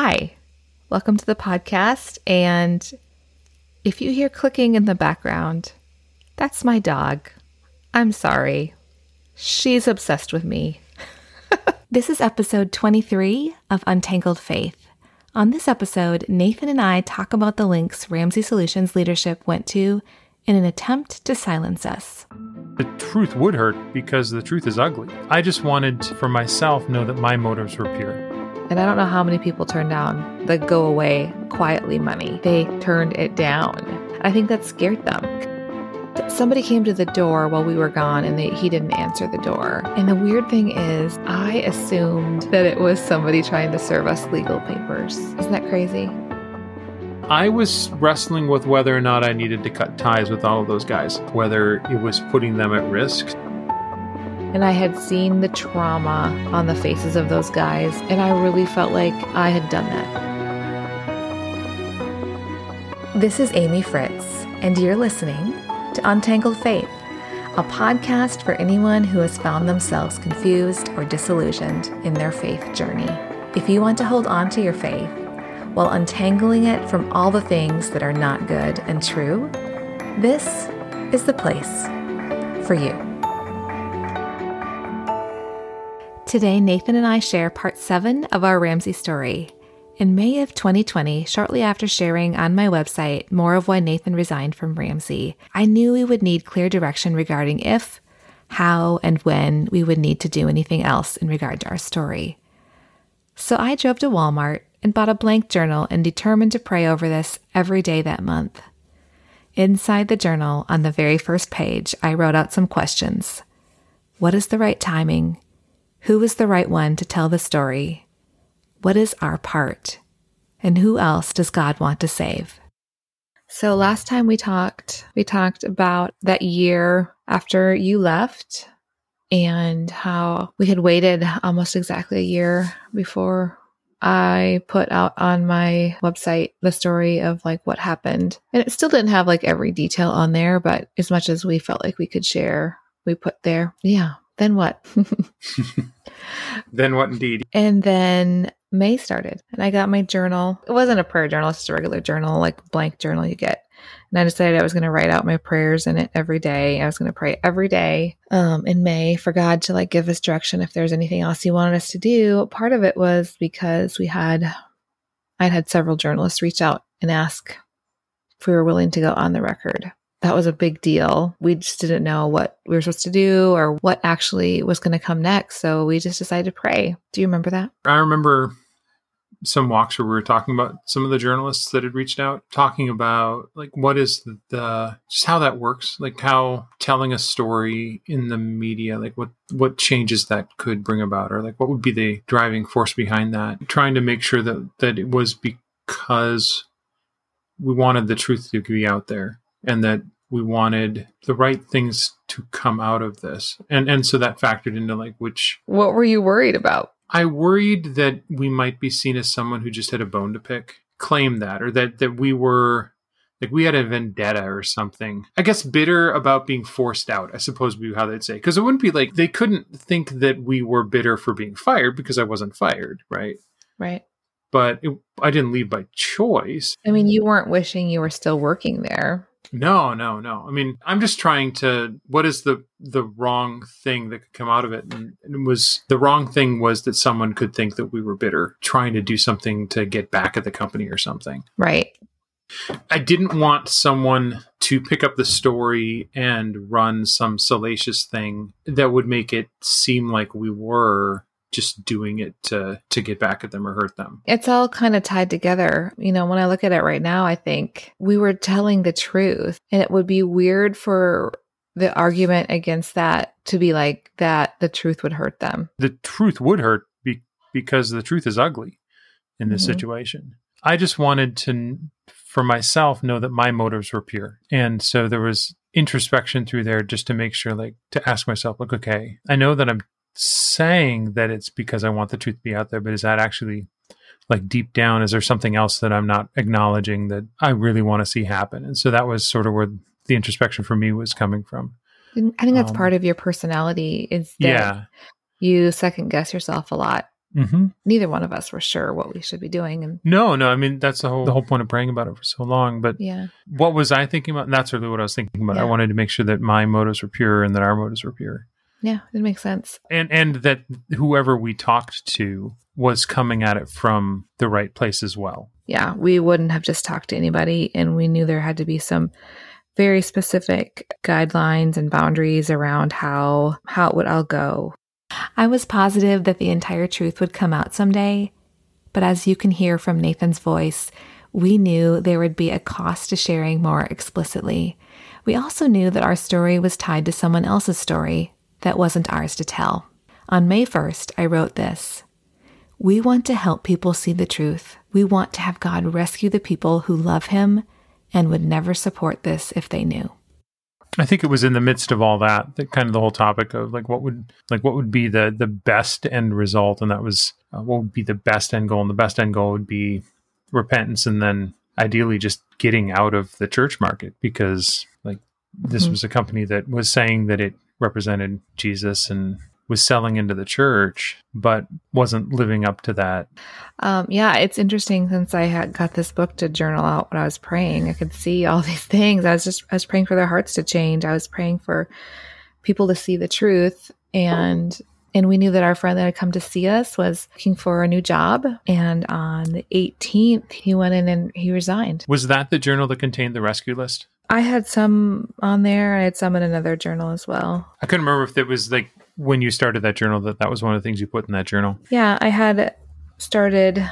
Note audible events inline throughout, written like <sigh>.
Hi, welcome to the podcast. And if you hear clicking in the background, that's my dog. I'm sorry. She's obsessed with me. <laughs> this is episode 23 of Untangled Faith. On this episode, Nathan and I talk about the links Ramsey Solutions leadership went to in an attempt to silence us. The truth would hurt because the truth is ugly. I just wanted to, for myself know that my motives were pure. And I don't know how many people turned down the go away quietly money. They turned it down. I think that scared them. Somebody came to the door while we were gone and they, he didn't answer the door. And the weird thing is, I assumed that it was somebody trying to serve us legal papers. Isn't that crazy? I was wrestling with whether or not I needed to cut ties with all of those guys, whether it was putting them at risk. And I had seen the trauma on the faces of those guys, and I really felt like I had done that. This is Amy Fritz, and you're listening to Untangled Faith, a podcast for anyone who has found themselves confused or disillusioned in their faith journey. If you want to hold on to your faith, while untangling it from all the things that are not good and true, this is the place for you. Today, Nathan and I share part seven of our Ramsey story. In May of 2020, shortly after sharing on my website more of why Nathan resigned from Ramsey, I knew we would need clear direction regarding if, how, and when we would need to do anything else in regard to our story. So I drove to Walmart and bought a blank journal and determined to pray over this every day that month. Inside the journal, on the very first page, I wrote out some questions. What is the right timing? Who is the right one to tell the story? What is our part? And who else does God want to save? So last time we talked, we talked about that year after you left and how we had waited almost exactly a year before I put out on my website the story of like what happened. And it still didn't have like every detail on there, but as much as we felt like we could share, we put there. Yeah. Then what? <laughs> then what indeed? And then May started and I got my journal. It wasn't a prayer journal, it's just a regular journal, like blank journal you get. And I decided I was going to write out my prayers in it every day. I was going to pray every day um, in May for God to like give us direction if there's anything else He wanted us to do. Part of it was because we had, I'd had several journalists reach out and ask if we were willing to go on the record. That was a big deal. We just didn't know what we were supposed to do or what actually was going to come next. So we just decided to pray. Do you remember that? I remember some walks where we were talking about some of the journalists that had reached out, talking about like what is the, just how that works, like how telling a story in the media, like what what changes that could bring about, or like what would be the driving force behind that. Trying to make sure that that it was because we wanted the truth to be out there, and that we wanted the right things to come out of this, and and so that factored into like which. What were you worried about? I worried that we might be seen as someone who just had a bone to pick, claim that, or that that we were like we had a vendetta or something. I guess bitter about being forced out. I suppose would be how they'd say because it wouldn't be like they couldn't think that we were bitter for being fired because I wasn't fired, right? Right. But it, I didn't leave by choice. I mean, you weren't wishing you were still working there. No, no, no. I mean, I'm just trying to. What is the the wrong thing that could come out of it? And it was the wrong thing was that someone could think that we were bitter, trying to do something to get back at the company or something. Right. I didn't want someone to pick up the story and run some salacious thing that would make it seem like we were just doing it to to get back at them or hurt them. It's all kind of tied together. You know, when I look at it right now, I think we were telling the truth and it would be weird for the argument against that to be like that the truth would hurt them. The truth would hurt be- because the truth is ugly in this mm-hmm. situation. I just wanted to for myself know that my motives were pure. And so there was introspection through there just to make sure like to ask myself like okay, I know that I'm saying that it's because I want the truth to be out there, but is that actually like deep down? Is there something else that I'm not acknowledging that I really want to see happen? And so that was sort of where the introspection for me was coming from. I think that's um, part of your personality is that yeah. you second guess yourself a lot Mm-hmm. Neither one of us were sure what we should be doing. And No, no. I mean, that's the whole the whole point of praying about it for so long. But yeah, what was I thinking about? And that's really what I was thinking about. I wanted to make sure that my motives were pure and that our motives were pure, yeah, it makes sense. and and that whoever we talked to was coming at it from the right place as well. Yeah, we wouldn't have just talked to anybody. And we knew there had to be some very specific guidelines and boundaries around how how it would all go. I was positive that the entire truth would come out someday, but as you can hear from Nathan's voice, we knew there would be a cost to sharing more explicitly. We also knew that our story was tied to someone else's story that wasn't ours to tell. On May 1st, I wrote this We want to help people see the truth. We want to have God rescue the people who love Him and would never support this if they knew. I think it was in the midst of all that that kind of the whole topic of like what would like what would be the the best end result, and that was uh, what would be the best end goal, and the best end goal would be repentance, and then ideally just getting out of the church market because like this Mhm. was a company that was saying that it represented Jesus and was selling into the church, but wasn't living up to that. Um, yeah, it's interesting since I had got this book to journal out when I was praying. I could see all <laughs> these things. I was just I was praying for their hearts to change. I was praying for people to see the truth and and we knew that our friend that had come to see us was looking for a new job and on the 18th he went in and he resigned. Was that the journal that contained the rescue list? I had some on there. I had some in another journal as well. I couldn't remember if it was like when you started that journal that that was one of the things you put in that journal. Yeah, I had started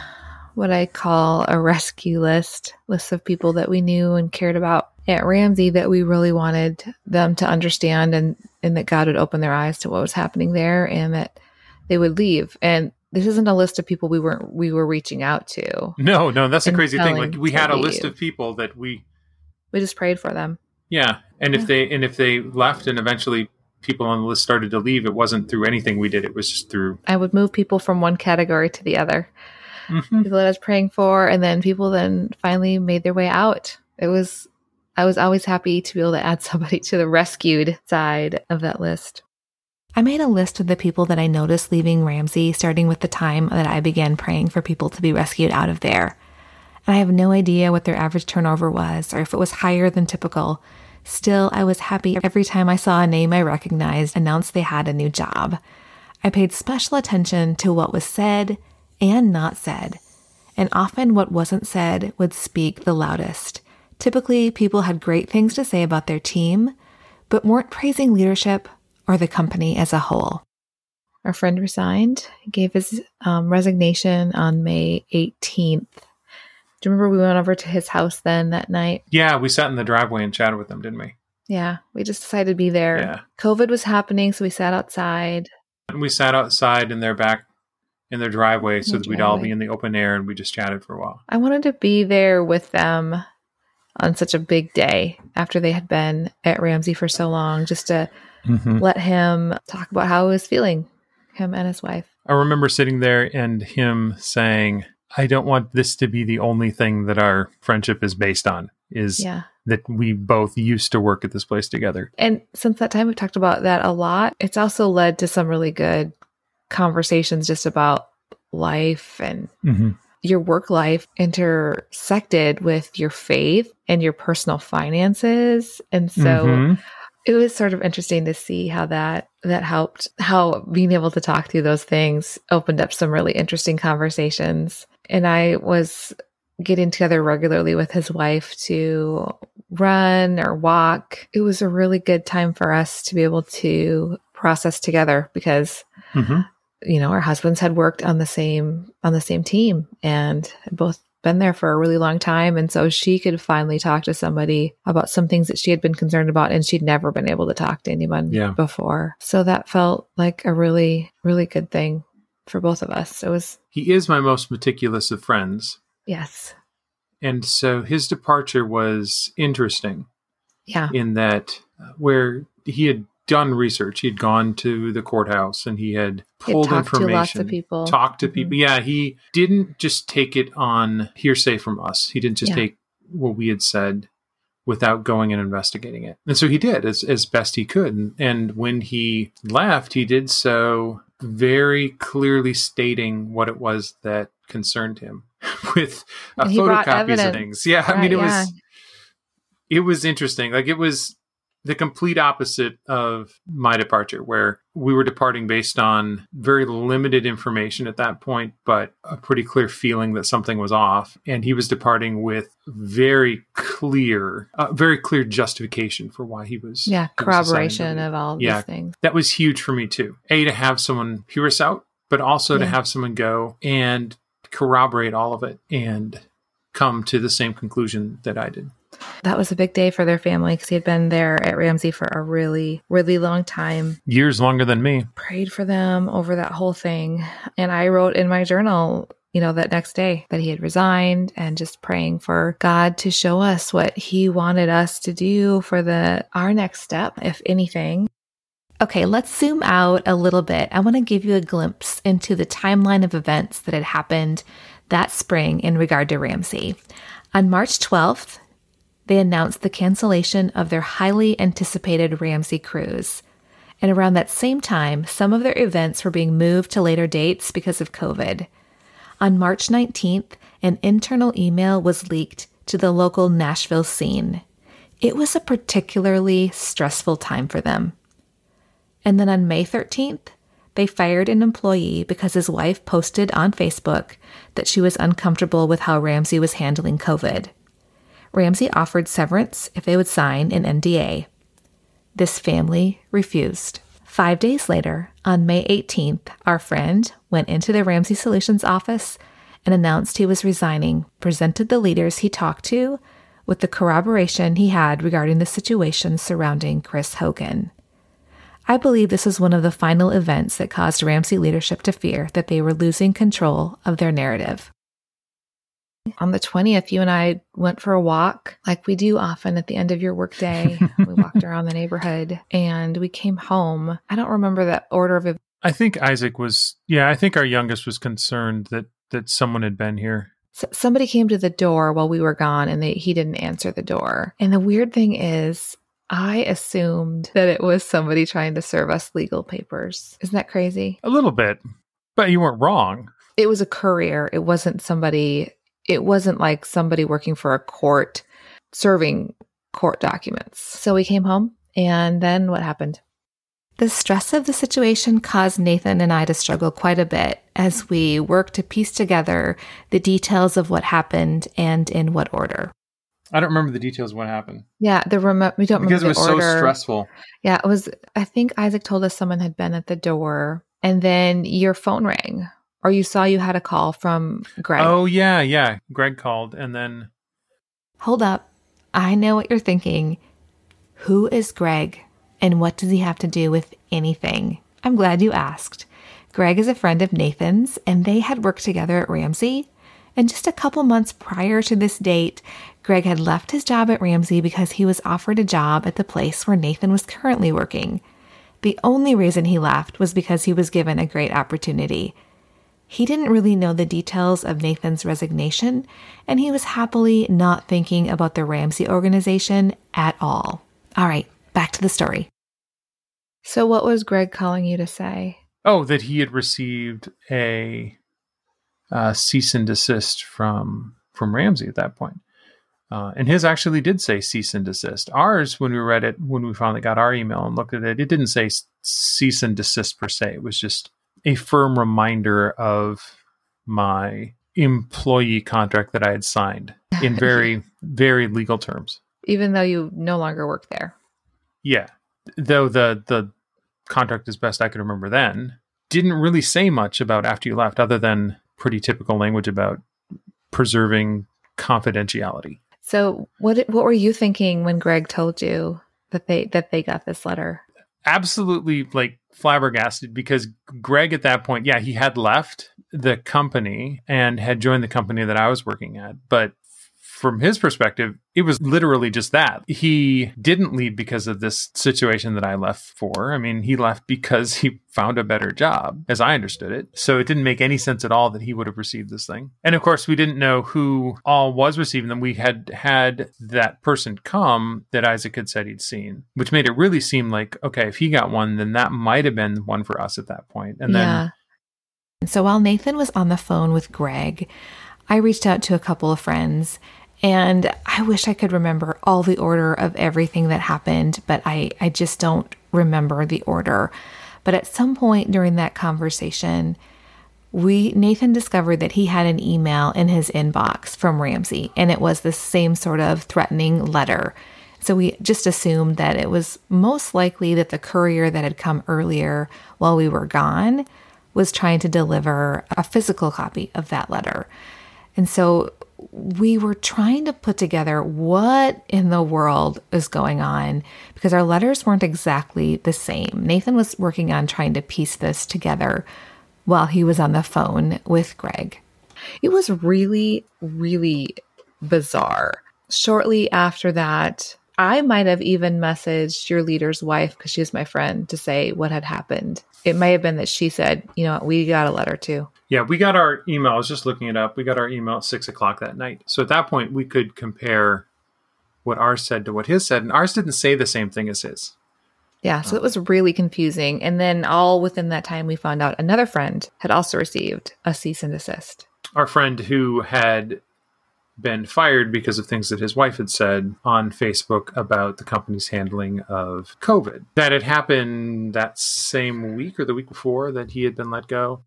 what I call a rescue list, list of people that we knew and cared about at Ramsey that we really wanted them to understand and and that God would open their eyes to what was happening there and that they would leave. And this isn't a list of people we weren't we were reaching out to. No, no, that's a crazy thing. Like we had a list of people that we We just prayed for them. yeah, and if they and if they left and eventually people on the list started to leave, it wasn't through anything we did. It was just through I would move people from one category to the other. Mhm. people that I was praying for, and then people then finally made their way out. It was, I was always happy to be able to add <laughs> somebody to the rescued side of that list. I made a list of the people that I noticed leaving Ramsey, starting with the time that I began praying for people to be rescued out of there. And I have no idea what their average turnover was or if it was higher than typical. Still, I was happy every time I saw a name I recognized announce they had a new job. I paid special attention to what was said and not said, and often what wasn't said would speak the loudest. Typically, people had great things to say about their team, but weren't praising leadership or the company as a whole. Our friend resigned, gave his um, resignation on May 18th. Do you remember we went over to his house then that night? yeah. We sat in the driveway and chatted with them, didn't we? Yeah, we just decided to be there. Yeah. COVID was happening, so we sat outside. And we sat outside in their back in their driveway so the that we'd all be in the open air and we just chatted for a while. I wanted to be there with them on such a big day after they had been at Ramsey for so long, just to Mm-hmm. let him talk about how he was feeling, him and his wife. I remember sitting there and him saying, I don't want this to be the only thing that our friendship is based on, is Yeah. that we both used to work at this place together. And since that time, we've talked about that a lot. It's also led to some really good conversations just about life and Mm-hmm. your work life intersected with your faith and your personal finances. And so Mhm. it was sort of interesting to see how that that helped how being able to talk through those things opened up some really interesting conversations and i was getting together regularly with his wife to run or walk it was a really good time for us to be able to process together because Mhm. you know our husbands had worked on the same on the same team and had both been there for a really long time and so she could finally talk to somebody about some things that she had been concerned about and she'd never been able to talk to anyone Yeah. before so that felt like a really really good thing for both of us it was He is my most meticulous of friends. yes And so his departure was interesting yeah in that uh, where he had done research, he had gone to the courthouse and he had He pulled talked to lots of people. talked to Mhm. people. Yeah, he didn't just take it on hearsay from us. He didn't just Yeah. take what we had said without going and investigating it. And so he did as, as best he could. And, and when he left, he did so very clearly stating what it was that concerned him <laughs> with uh, And he brought photocopies of things. Yeah, I mean, it yeah. was it was interesting. Like it was the complete opposite of my departure, where we were departing based on very limited information at that point, but a pretty clear feeling that something was off. And he was departing with very clear, uh, very clear justification for why he was. Yeah, he was corroboration of all Yeah. these things. that was huge for me too. A to have someone hear us out, but also to have someone go and corroborate all of it and come to the same conclusion that I did. That was a big day for their family because he had been there at Ramsey for a really, really long time. Years longer than me. Prayed for them over that whole thing. And I wrote in my journal, you know, that next day that he had resigned and just praying for God to show us what he wanted us to do for the our next step, if anything. Okay, let's zoom out a little bit. I want to give you a glimpse into the timeline of events that had happened that spring in regard to Ramsey. On March 12th, they announced the cancellation of their highly anticipated Ramsey cruise. And around that same time, some of their events were being moved to later dates because of COVID. On March 19th, an internal email was leaked to the local Nashville scene. It was a particularly stressful time for them. And then on May 13th, they fired an employee because his wife posted on Facebook that she was uncomfortable with how Ramsey was handling COVID. Ramsey offered severance if they would sign an NDA. This family refused. Five days later, on May 18th, our friend went into the Ramsey Solutions office and announced he was resigning, presented the leaders he talked to with the corroboration he had regarding the situation surrounding Chris Hogan. I believe this was one of the final events that caused Ramsey leadership to fear that they were losing control of their narrative. On the 20th, you and I went for a walk, like we do often at the end of your workday. <laughs> we walked around the neighborhood and we came home. I don't remember that order of events. I think Isaac was, yeah, I think our youngest was concerned that that someone had been here. Somebody came to the door while we were gone and they, he didn't answer the door. And the weird thing is, I assumed that it was somebody trying to serve us legal papers. Isn't that crazy? A little bit, but you weren't wrong. It was a courier. It wasn't somebody, it wasn't like somebody working for a court serving court documents. So we came home and then what happened? The stress of the situation caused Nathan and I to struggle quite a bit as we worked to piece together the details of what happened and in what order. I don't remember the details of what happened Yeah, the remote. We don't because it remember was the order. so stressful. Yeah, it was. I think Isaac told us someone had been at the door, and then your phone rang, or you saw you had a call from Greg. Oh yeah, yeah. Greg called, and then Hold up, I know what you're thinking. Who is Greg, and what does he have to do with anything? I'm glad you asked. Greg is a friend of Nathan's, and they had worked together at Ramsey. And just a couple months prior to this date, Greg had left his job at Ramsey because he was offered a job at the place where Nathan was currently working. The only reason he left was because he was given a great opportunity. He didn't really know the details of Nathan's resignation, and he was happily not thinking about the Ramsey organization at all. All right, back to the story. So, what was Greg calling you to say? oh, that he had received a uh, cease and desist from from Ramsey at that point. Uh, and his actually did say cease and desist. Ours, when we read it, when we finally got our email and looked at it, it didn't say cease and desist per se. It was just a firm reminder of my employee contract that I had signed in <laughs> very, very legal terms. Even though you no longer work there. Yeah. Though the the contract as best I could remember then didn't really say much about after you left other than pretty typical language about preserving confidentiality. So, what what were you thinking when Greg told you that they that they got this letter? Absolutely like flabbergasted because Greg at that point, yeah, he had left the company and had joined the company that I was working at, but from his perspective, it was literally just that. He didn't leave because of this situation that I left for. I mean, he left because he found a better job, as I understood it. So it didn't make any sense at all that he would have received this thing. And of course, we didn't know who all was receiving them. We had had that person come that Isaac had said he'd seen, which made it really seem like, okay, if he got one, then that might have been one for us at that point. And yeah. then. So while Nathan was on the phone with Greg, I reached out to a couple of friends and I wish I could remember all the order of everything that happened, but I, I just don't remember the order. But at some point during that conversation, we Nathan discovered that he had an email in his inbox from Ramsey, and it was the same sort of threatening letter. So we just assumed that it was most likely that the courier that had come earlier while we were gone was trying to deliver a physical copy of that letter. And so we were trying to put together what in the world is going on because our letters weren't exactly the same. Nathan was working on trying to piece this together while he was on the phone with Greg. It was really, really bizarre. Shortly after that, I might have even messaged your leader's wife because she was my friend to say what had happened. It may have been that she said, you know, we got a letter too. Yeah, we got our email. I was just looking it up. We got our email at six o'clock that night. So at that point, we could compare what ours said to what his said, and ours didn't say the same thing as his. Yeah, so it was really confusing. And then all within that time, we found out another friend had also received a cease and desist. Our friend who had been fired because of things that his wife had said on Facebook about the company's handling of COVID. That had happened that same week or the week before that he had been let go.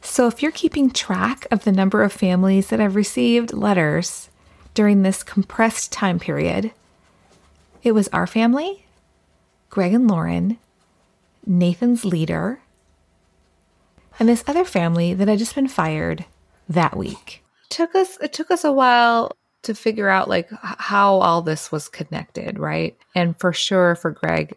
So, if you're keeping track of the number of families that have received letters during this compressed time period, it was our family, Greg and Lauren, Nathan's leader, and this other family that had just been fired that week. Took us it took us a while to figure out like how all this was connected, right? And for sure for Greg,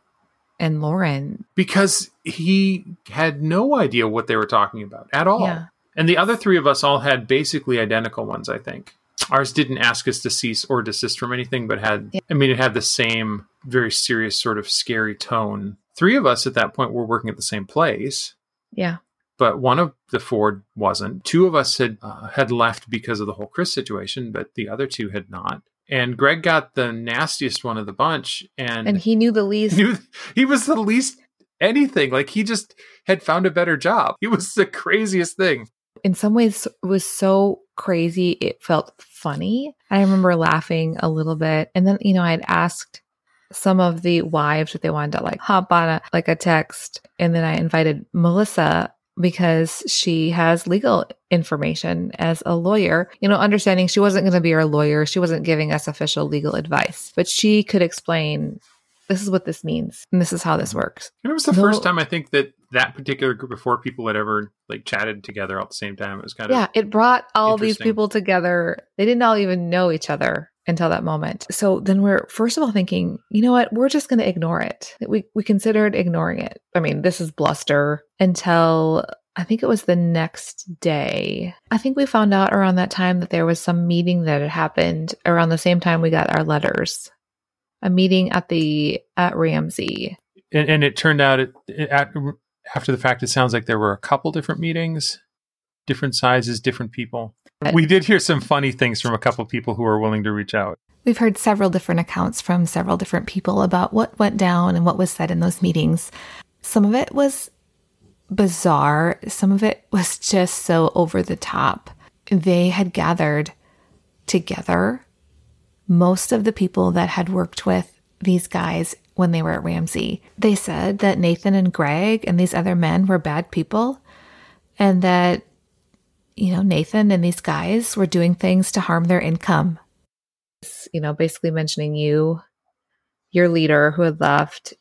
and Lauren because he had no idea what they were talking about at all. Yeah. And the other three of us all had basically identical ones, I think. Ours didn't ask us to cease or desist from anything, but had, yeah. I mean, it had the same very serious, sort of scary tone. Three of us at that point were working at the same place. Yeah. But one of the four wasn't. Two of us had uh, had left because of the whole Chris situation, but the other two had not and Greg got the nastiest one of the bunch, and and he knew the <laughs> least. Knew, he was the least anything. Like he just had found a better job. He was the craziest thing. In some ways, it was so crazy. It felt funny. I remember laughing a little bit, and then you know I'd asked some of the wives if they wanted to like hop on a like a text, and then I invited Melissa because she has legal information as a lawyer. You know, understanding she wasn't going to be our lawyer, she wasn't giving us official legal advice, but she could explain this is what this means and this is how this works. And it was the no, first time I think that that particular group of four people had ever like chatted together at the same time. It was kind of Yeah, it brought all these people together. They didn't all even know each other until that moment. So then we're first of all thinking, you know what, we're just going to ignore it. We we considered ignoring it. I mean, this is bluster until I think it was the next day. I think we found out around that time that there was some meeting that had happened around the same time we got our letters. A meeting at the at Ramsey. And, and it turned out it, it, at, after the fact, it sounds like there were a couple different meetings, different sizes, different people. Uh, we did hear some funny things from a couple people who were willing to reach out. We've heard several different accounts from several different people about what went down and what was said in those meetings. Some of it was bizarre, some of it was just so over the top. They had gathered together most of the people that had worked with these guys when they were at Ramsey. They said that Nathan and Greg and these other men were bad people and that you know, Nathan and these guys were doing things to harm their income. You know, basically mentioning you, your leader who had left,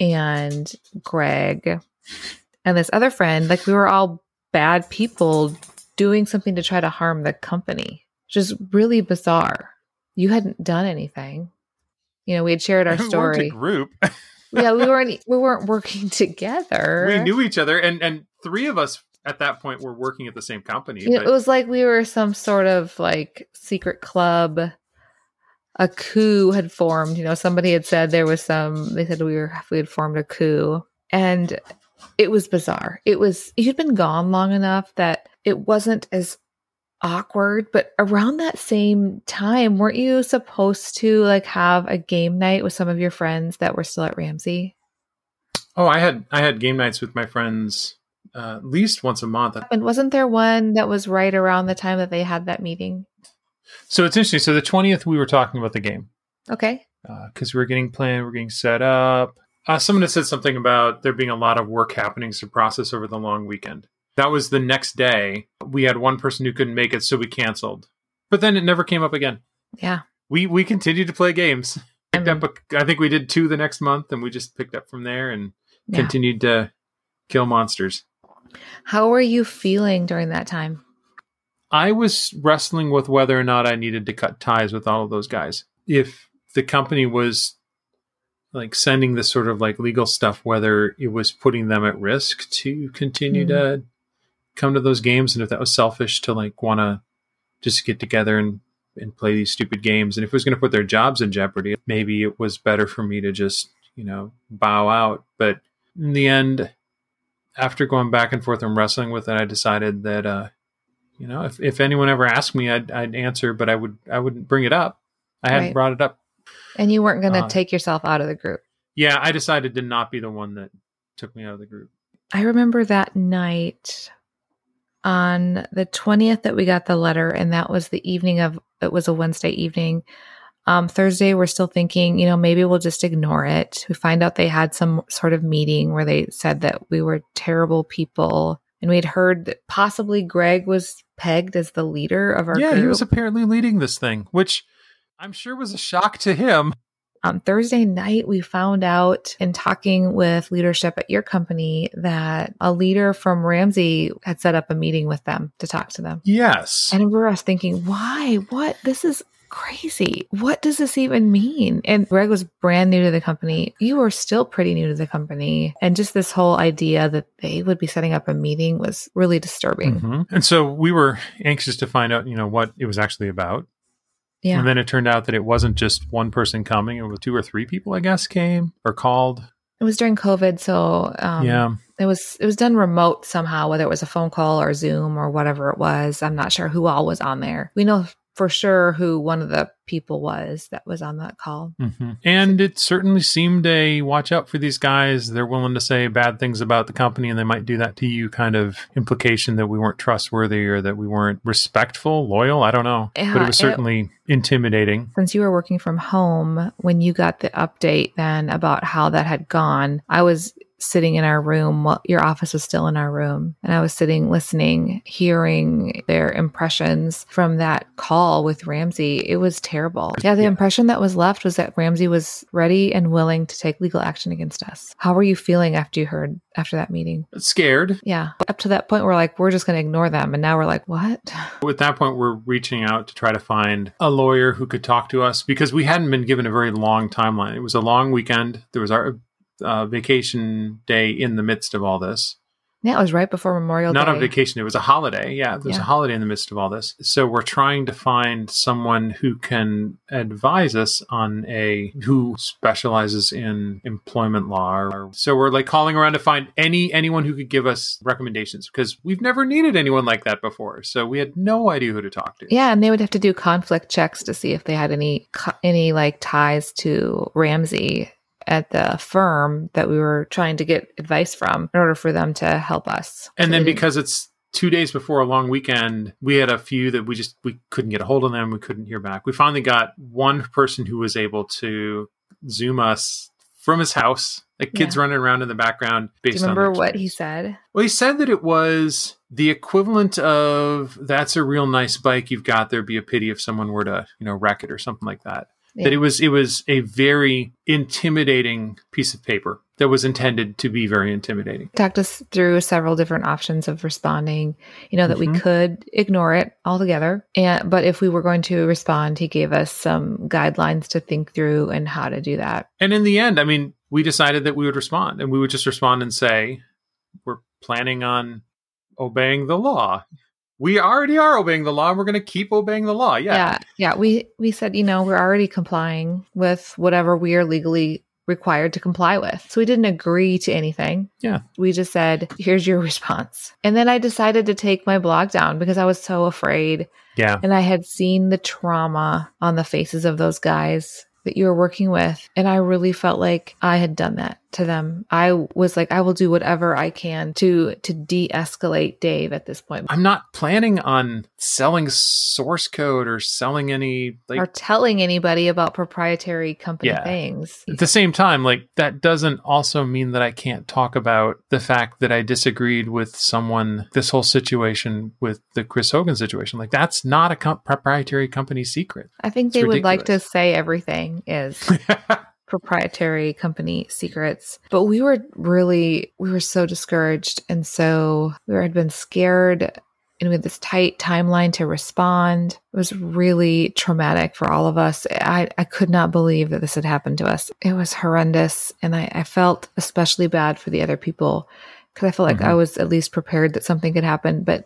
and Greg, and this other friend. Like, we were all bad people doing something to try to harm the company, is really bizarre. You hadn't done anything. You know, we had shared our <laughs> story. group. <laughs> yeah, we weren't we weren't <laughs> working together. We knew each other, and and three of us at that point were working at the same company. You know, but- it was like we were some sort of like secret club. A coup had formed. You know, somebody had said there was some. They said we were we had formed a coup, and it was bizarre. It was you'd been gone long enough that it wasn't as awkward. But around that same time, weren't you supposed to like have a game night with some of your friends that were still at Ramsey? oh, I had I had game nights with my friends uh, at least once a month. And wasn't there one that was right around the time that they had that meeting? So it's interesting. So the twentieth, we were talking about the game Okay. because we were getting planned, we are getting set up. Uh, someone had said something about there being a lot of work happening to process over the long weekend. That was the next day. We had one person who couldn't make it, so we canceled. But then it never came up again. Yeah. We we continued to play games. Picked Um, up. A, I think we did two the next month, and we just picked up from there and Yeah. continued to kill monsters. How were you feeling during that time? I was wrestling with whether or not I needed to cut ties with all of those guys. If the company was like sending this sort of like legal stuff, whether it was putting them at risk to continue Mhm. to come to those games, and if that was selfish to like want to just get together and and play these stupid games, and if it was going to put their jobs in jeopardy, maybe it was better for me to just you know bow out. But in the end, after going back and forth and wrestling with it, I decided that uh, you know if, if anyone ever asked me, I'd, I'd answer, but I would I wouldn't bring it up. I hadn't Right. brought it up. And you weren't going to Uh, take yourself out of the group. Yeah, I decided to not be the one that took me out of the group. I remember that night on the 20th that we got the letter, and that was the evening of it was a Wednesday evening. Um, Thursday, we're still thinking, you know, maybe we'll just ignore it. We find out they had some sort of meeting where they said that we were terrible people. And we'd heard that possibly Greg was pegged as the leader of our yeah, group. he was apparently leading this thing, which I'm sure was a shock to him. On Thursday night, we found out in talking with leadership at your company that a leader from Ramsey had set up a meeting with them to talk to them. Yes. And we were us thinking, why? What? This is crazy. What does this even mean? And Greg was brand new to the company. You were still pretty new to the company. And just this whole idea that they would be setting up a meeting was really disturbing. Mhm. And so we were anxious to find out, you know, what it was actually about. Yeah. And then it turned out that it wasn't just one person coming; it was two or three people, I guess, came or called. It was during COVID. So, um, yeah, it was it was done remote somehow whether it was a phone call or zoom or whatever it was i'm not sure who all was on there we know for sure who one of the people was that was on that call hmm and it certainly seemed a watch out for these guys. They're willing to say bad things about the company, and they might do that to you. Kind of implication that we weren't trustworthy or that we weren't respectful, loyal. I don't know, but it was it- certainly intimidating. since you were working from home when you got the update then about how that had gone i was sitting in our room while your office was still in our room and i was sitting listening hearing their impressions from that call with ramsey it was terrible yeah the Yeah. impression that was left was that ramsey was ready and willing to take legal action against us how were you feeling after you heard after that meeting Scared. yeah up to that point we're like we're just going to ignore them and now we're like what <laughs> At that point, we're reaching out to try to find a lawyer who could talk to us because we hadn't been given a very long timeline. It was a long weekend. There was our uh, vacation day in the midst of all this. yeah it was right before memorial Not day on vacation, it was a holiday. Yeah, there's Yeah. a holiday in the midst of all this. So we're trying to find someone who can advise us on a who specializes in employment law. Or, so we're like calling around to find any anyone who could give us recommendations because we've never needed anyone like that before. So we had no idea who to talk to. Yeah, and they would have to do conflict checks to see if they had any any like ties to Ramsey at the firm that we were trying to get advice from in order for them to help us. And So then because it's two days before a long weekend, we had a few that we just we couldn't get a hold of them. We couldn't hear back. We finally got one person who was able to zoom us from his house, like kids Yeah. running around in the background. do Based you remember on what he said? Well, he said that it was the equivalent of "That's a real nice bike you've got." There'd be a pity if someone were to, you know, wreck it or something like that. That it was it was a very intimidating piece of paper that was intended to be very intimidating. Talked us through several different options of responding. You know that we Mhm. could ignore it altogether, and but if we were going to respond, he gave us some guidelines to think through and how to do that. And in the end, I mean, we decided that we would respond and we would just respond and say, we're planning on obeying the law. We already are obeying the law. and We're going to keep obeying the law. Yeah. yeah. Yeah. We we said, you know, we're already complying with whatever we are legally required to comply with. So we didn't agree to anything. Yeah. We just said, here's your <laughs> response. And then I decided to take my blog down because I was so afraid. Yeah. And I had seen the trauma on the faces of those guys that you were working with. And I really felt like I had done that to them. I was like, I will do whatever I can to to de-escalate Dave at this point. I'm not planning on selling source code or selling any like or telling anybody about proprietary company Yeah. things. at the same time, like that doesn't also mean that I can't talk about the fact that I disagreed with someone. This whole situation with the Chris Hogan situation, like that's not a com- proprietary company secret. I think It's they would like to say everything is <laughs> proprietary company secrets. But we were really, we were so discouraged. And so we had been scared and we had this tight timeline to respond. It was really traumatic for all of us. I, I could not believe that this had happened to us. It was horrendous. And I, I felt especially bad for the other people because I felt like Mhm. I was at least prepared that something could happen. But,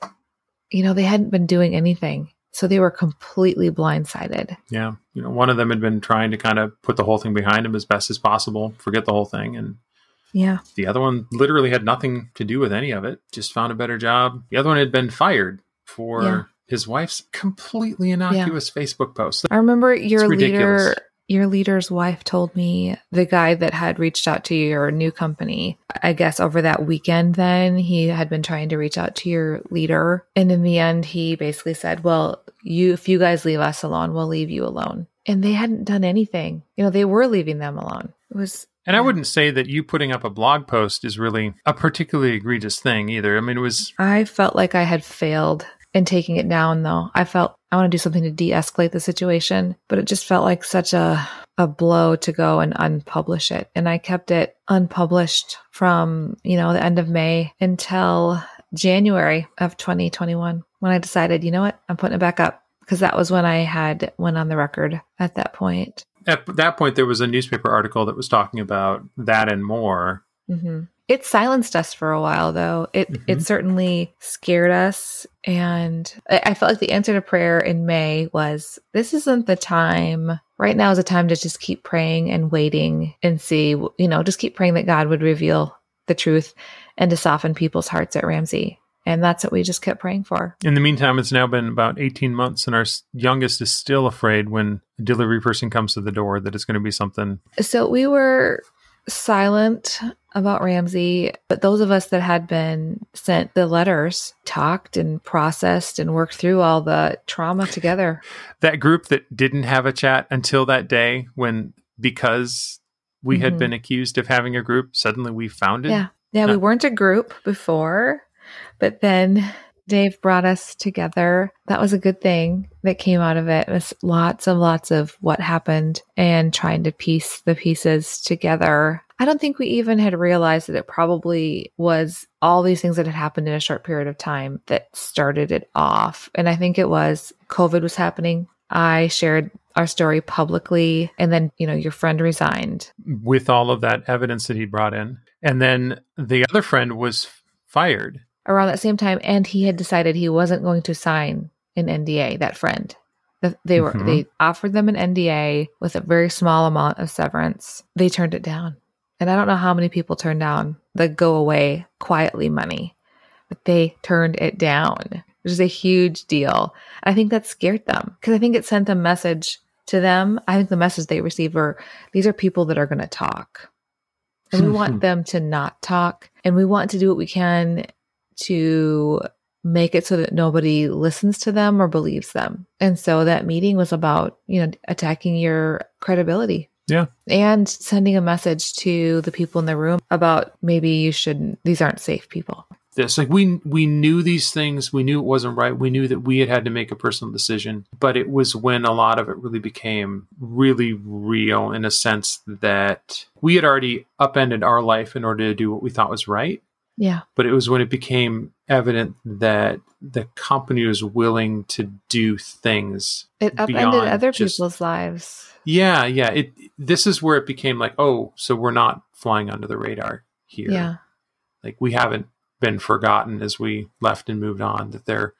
you know, they hadn't been doing anything. So they were completely blindsided. yeah, you know, one of them had been trying to kind of put the whole thing behind him as best as possible, forget the whole thing, and Yeah. the other one literally had nothing to do with any of it. Just found a better job. The other one had been fired for Yeah. his wife's completely innocuous Facebook post. I remember your leader, your leader's wife told me the guy that had reached out to your new company, I guess over that weekend, then he had been trying to reach out to your leader. And in the end, he basically said, Well, you, if you guys leave us alone, we'll leave you alone. And they hadn't done anything. You know, they were leaving them alone. It was, And I wouldn't say that you putting up a blog post is really a particularly egregious thing either. I mean, it was I felt like I had failed in taking it down, though. I felt I want to do something to de escalate the situation, but it just felt like such a, a blow to go and unpublish it. And I kept it unpublished from, you know, the end of May until January of 2021 when I decided, you know what, I'm putting it back up because that was when I had went on the record at that point. at that point there was a newspaper article that was talking about that and more. hmm It silenced us for a while, though. It Mhm. it certainly scared us, and I, I felt like the answer to prayer in May was, "This isn't the time. Right now is a time to just keep praying and waiting and see. You know, just keep praying that God would reveal the truth and to soften people's hearts at Ramsey." And that's what we just kept praying for. In the meantime, it's now been about 18 months, and our youngest is still afraid when a delivery person comes to the door that it's going to be something. So we were silent about Ramsey, but those of us that had been sent the letters talked and processed and worked through all the trauma together. That group that didn't have a chat until that day when, because we had Mhm. been accused of having a group, suddenly we found it. Yeah. Yeah, we weren't a group before, but then Dave brought us together. That was a good thing that came out of it. It was lots and lots of what happened and trying to piece the pieces together. I don't think we even had realized that it probably was all these things that had happened in a short period of time that started it off. And I think it was COVID was happening. I shared our story publicly and then, you know, your friend resigned. With all of that evidence that he brought in. And then the other friend was fired. around that same time and he had decided he wasn't going to sign an NDA that friend they were Mhm. they offered them an NDA with a very small amount of severance they turned it down and I don't know how many people turned down the go away quietly money but they turned it down which is a huge deal I think that scared them because I think it sent a message to them I think the message they received were these are people that are going to talk and we want <laughs> them to not talk and we want to do what we can to make it so that nobody listens to them or believes them. And so that meeting was about, you know, attacking your credibility. Yeah. And sending a message to the people in the room about maybe you shouldn't, these aren't safe people. This like we we knew these things, we knew it wasn't right. We knew that we had had to make a personal decision, but it was when a lot of it really became really real in a sense that we had already upended our life in order to do what we thought was right. Yeah. but it was when it became evident that the company was willing to do things It upended beyond other just- people's lives. yeah yeah it this is where it became like oh so we're not flying under the radar here Yeah. like we haven't been forgotten as we left and moved on, that they're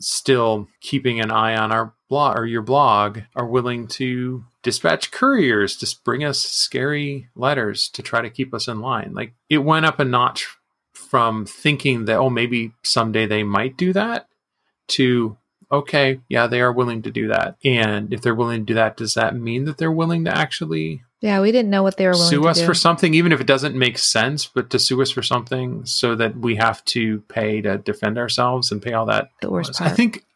still keeping an eye on our blog or your blog, are willing to dispatch couriers to bring us scary letters to try to keep us in line. Like it went up a notch from thinking that, oh, maybe someday they might do that to, okay, yeah, they are willing to do that. And if they're willing to do that, does that mean that they're willing to actually yeah, we didn't know what they were willing sue us do. for something, even if it doesn't make sense, but to sue us for something so that we have to pay to defend ourselves and pay all that. The worst part. I think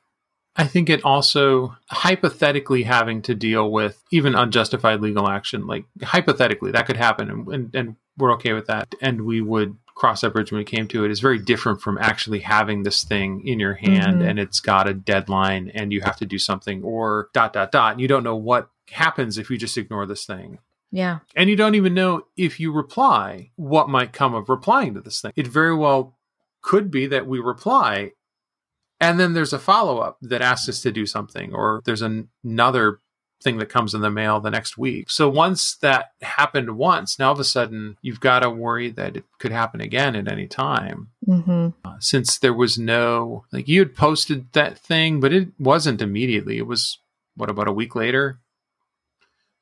I think it also hypothetically having to deal with even unjustified legal action, like hypothetically that could happen, and, and, and we're okay with that, and we would cross that bridge when we came to it. Is very different from actually having this thing in your hand Mhm. and it's got a deadline and you have to do something or dot dot dot. And you don't know what happens if you just ignore this thing. yeah. And you don't even know if you reply what might come of replying to this thing. It very well could be that we reply and then there's a follow up that asks us to do something, or there's an- another thing that comes in the mail the next week. So once that happened once, now all of a sudden you've got to worry that it could happen again at any time. hmm Uh, since there was no, like you had posted that thing, but it wasn't immediately. It was, what, about a week later?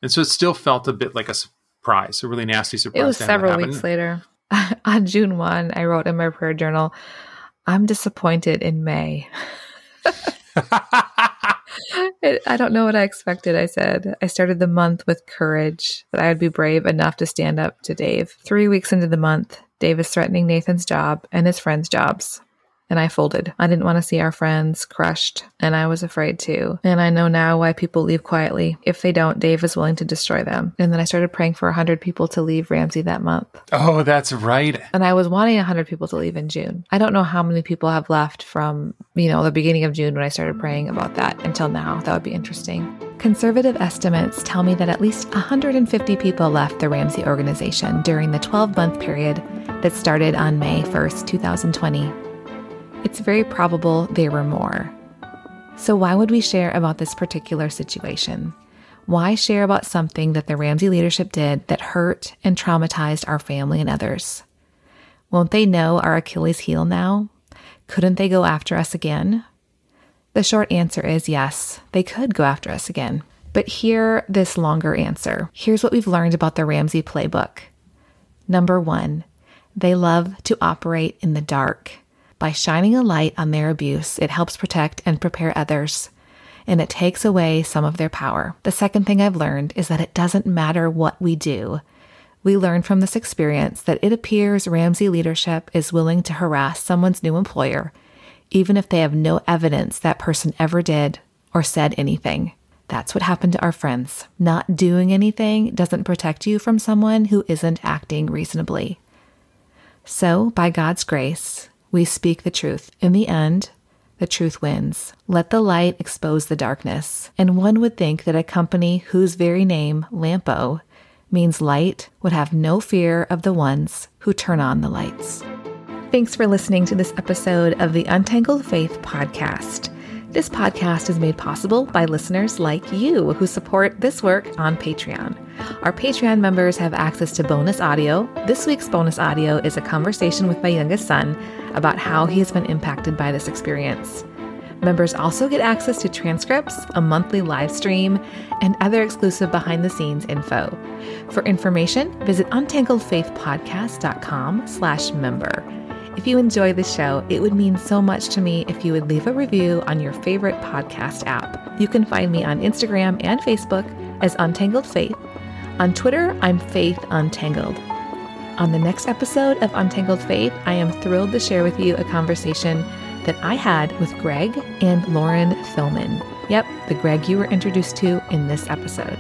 And so it still felt a bit like a surprise, a really nasty surprise. It was to have that several weeks later. <laughs> On June 1, I wrote in my prayer journal, I'm disappointed in May. <laughs> I don't know what I expected. I said, I started the month with courage, that I would be brave enough to stand up to Dave. Three weeks into the month, Dave is threatening Nathan's job and his friends' jobs. And I folded. I didn't want to see our friends crushed, and I was afraid too. And I know now why people leave quietly. If they don't, Dave is willing to destroy them. And then I started praying for 100 people to leave Ramsey that month. oh, that's right. And I was wanting 100 people to leave in June. I don't know how many people have left from, you know, the beginning of June when I started praying about that until now. That would be interesting. Conservative estimates tell me that at least 150 people left the Ramsey organization during the 12 month period that started on May 1st, 2020. It's very probable there were more. So, why would we share about this particular situation? Why share about something that the Ramsey leadership did that hurt and traumatized our family and others? Won't they know our Achilles heel now? Couldn't they go after us again? The short answer is yes, they could go after us again. But hear this longer answer. Here's what we've learned about the Ramsey playbook. Number one, they love to operate in the dark. By shining a light on their abuse, it helps protect and prepare others, and it takes away some of their power. The second thing I've learned is that it doesn't matter what we do. We learned from this experience that it appears Ramsey leadership is willing to harass someone's new employer, even if they have no evidence that person ever did or said anything. That's what happened to our friends. Not doing anything doesn't protect you from someone who isn't acting reasonably. So, by God's grace, we speak the truth. In the end, the truth wins. Let the light expose the darkness. And one would think that a company whose very name, Lampo, means light would have no fear of the ones who turn on the lights. Thanks for listening to this episode of the Untangled Faith podcast. This podcast is made possible by listeners like you who support this work on Patreon. Our Patreon members have access to bonus audio. This week's bonus audio is a conversation with my youngest son about how he has been impacted by this experience. Members also get access to transcripts, a monthly live stream, and other exclusive behind the scenes info. For information, visit untangledfaithpodcast.com slash member. If you enjoy the show, it would mean so much to me if you would leave a review on your favorite podcast app. You can find me on Instagram and Facebook as Untangled Faith. On Twitter, I'm Faith Untangled. On the next episode of Untangled Faith, I am thrilled to share with you a conversation that I had with Greg and Lauren Philman. Yep, the Greg you were introduced to in this episode.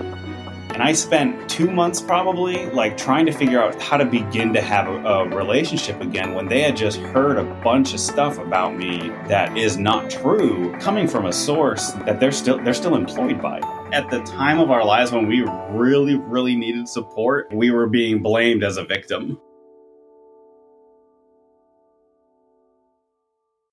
And I spent two months probably like trying to figure out how to begin to have a, a relationship again when they had just heard a bunch of stuff about me that is not true coming from a source that they're still they're still employed by. At the time of our lives when we really, really needed support, we were being blamed as a victim.